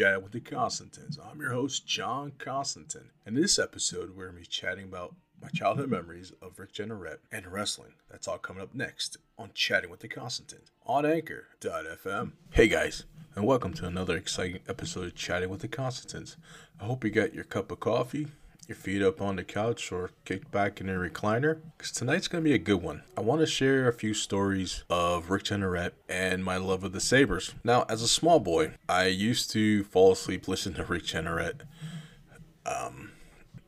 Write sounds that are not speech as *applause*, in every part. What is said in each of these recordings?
Chat with the Constantins. I'm your host, John Constantin. In this episode, we're going to be chatting about my childhood memories of Rick Jeanneret and wrestling. That's all coming up next on Chatting with the Constantins on Anchor.fm. Hey guys, and welcome to another exciting episode of Chatting with the Constantins. I hope you got your cup of coffee, your feet up on the couch, or kicked back in a recliner, because tonight's going to be a good one. I want to share a few stories of Rick Jeanneret and my love of the Sabres. Now, as a small boy, I used to fall asleep listening to Rick Jeanneret. Um,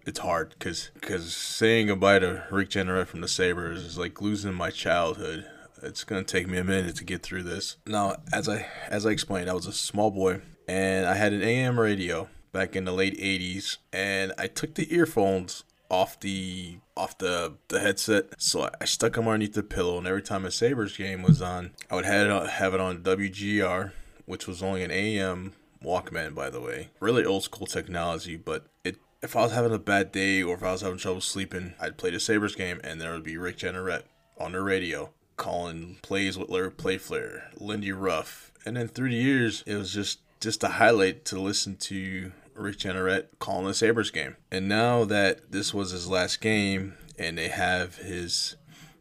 it's hard because because saying goodbye to Rick Jeanneret from the Sabres is like losing my childhood. It's gonna take me a minute to get through this. Now, as I as I explained, I was a small boy and I had an AM radio back in the late '80s, and I took the earphones off the off the the headset, so I stuck them underneath the pillow. And every time a Sabres game was on, I would have it on, have it on WGR, which was only an AM Walkman, by the way. Really old school technology, but it if I was having a bad day or if I was having trouble sleeping, I'd play the Sabres game and there would be Rick Jeanneret on the radio calling plays with Larry Playfair, Lindy Ruff. And then through the years, it was just just a highlight to listen to Calling the Sabres game. And now that this was his last game and they have his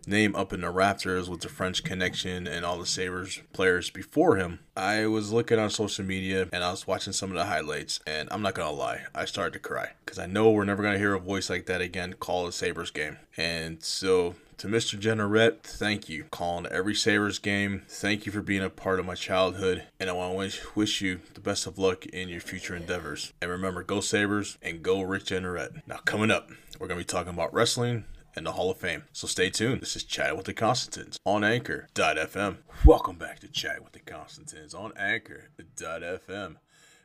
name up in the Raptors with the French connection and all the Sabres players before him, I was looking on social media and I was watching some of the highlights. And I'm not going to lie, I started to cry because I know we're never going to hear a voice like that again call a Sabres game. And so to Mr. Jeanneret, thank you. Calling every Sabres game. Thank you for being a part of my childhood. And I want to wish, you the best of luck in your future endeavors. And remember, go Sabres and go Rick Jeanneret. Now, coming up, we're going to be talking about wrestling and the Hall of Fame. So stay tuned. This is Chat with the Constantins on Anchor.fm. Welcome back to Chat with the Constantins on Anchor.fm.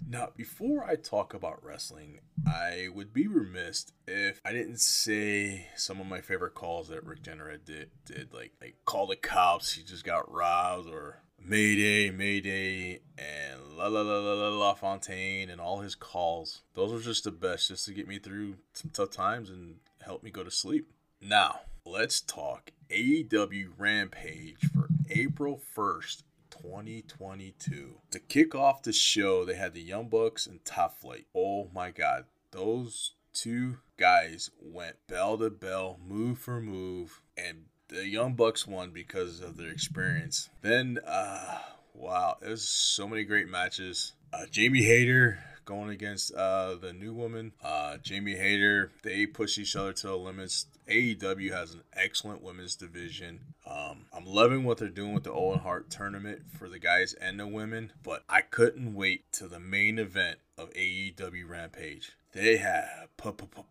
Now, before I talk about wrestling, I would be remiss if I didn't say some of my favorite calls that Rick Jeanneret did. Did like like call the cops, he just got robbed, or Mayday, Mayday, and La La La La La La Fontaine, and all his calls. Those were just the best, just to get me through some tough times and help me go to sleep. Now, let's talk AEW Rampage for April 1st, 2022. To kick off the show, they had the Young Bucks and Top Flight. Oh my god, those two guys went bell to bell, move for move, and the Young Bucks won because of their experience. Then, uh, wow, there's so many great matches. Uh, Jamie Hayter going against uh, the new woman, uh, Jamie Hayter. They push each other to the limits. AEW has an excellent women's division. Um, I'm loving what they're doing with the Owen Hart tournament for the guys and the women, but I couldn't wait to the main event of AEW Rampage. They have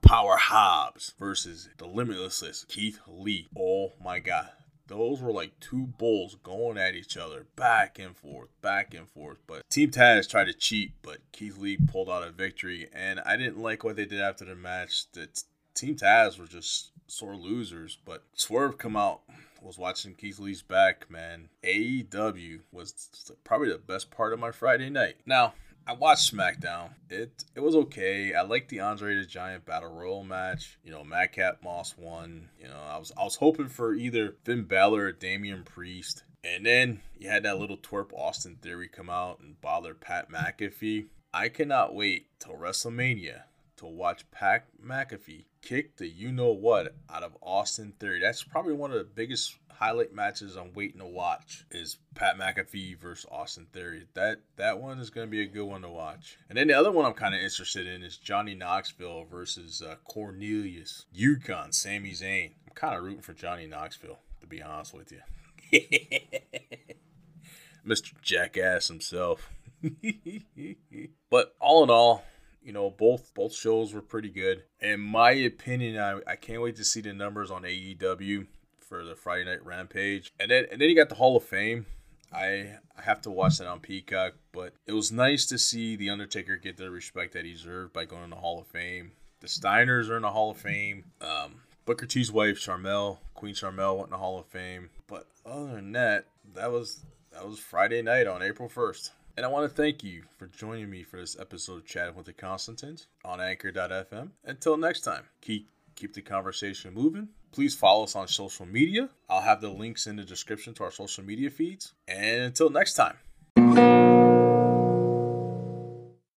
Power Hobbs versus the Limitless Keith Lee. Oh my god those were like two bulls going at each other back and forth, back and forth. But Team Taz tried to cheat, but Keith Lee pulled out a victory. And I didn't like what they did after the match. The Team Taz were just sore losers. But Swerve come out was watching Keith Lee's back, man. AEW was probably the best part of my Friday night. Now, I watched SmackDown. It it was okay. I liked the Andre the Giant Battle Royal match. You know, Madcap Moss won. You know, I was I was hoping for either Finn Balor or Damian Priest. And then you had that little twerp Austin Theory come out and bother Pat McAfee. I cannot wait till WrestleMania to watch Pat McAfee kick the you know what out of Austin Theory. That's probably one of the biggest highlight matches I'm waiting to watch is Pat McAfee versus Austin Theory. That that one is going to be a good one to watch. And then the other one I'm kind of interested in is Johnny Knoxville versus uh, Cornelius Yukon, Sami Zayn. I'm kind of rooting for Johnny Knoxville to be honest with you. *laughs* Mr. Jackass himself. *laughs* but all in all, you know, both both shows were pretty good. In my opinion, I, I can't wait to see the numbers on AEW for the Friday Night Rampage, and then and then you got the Hall of Fame. I I have to watch that on Peacock, but it was nice to see the Undertaker get the respect that he deserved by going to the Hall of Fame. The Steiners are in the Hall of Fame. Um, Booker T's wife, Sharmell, Queen Sharmell, went in the Hall of Fame. But other than that, that was that was Friday night on April first. And I want to thank you for joining me for this episode of Chatting with the Constantins on Anchor.fm. Until next time, keep keep the conversation moving. Please follow us on social media. I'll have the links in the description to our social media feeds. And until next time,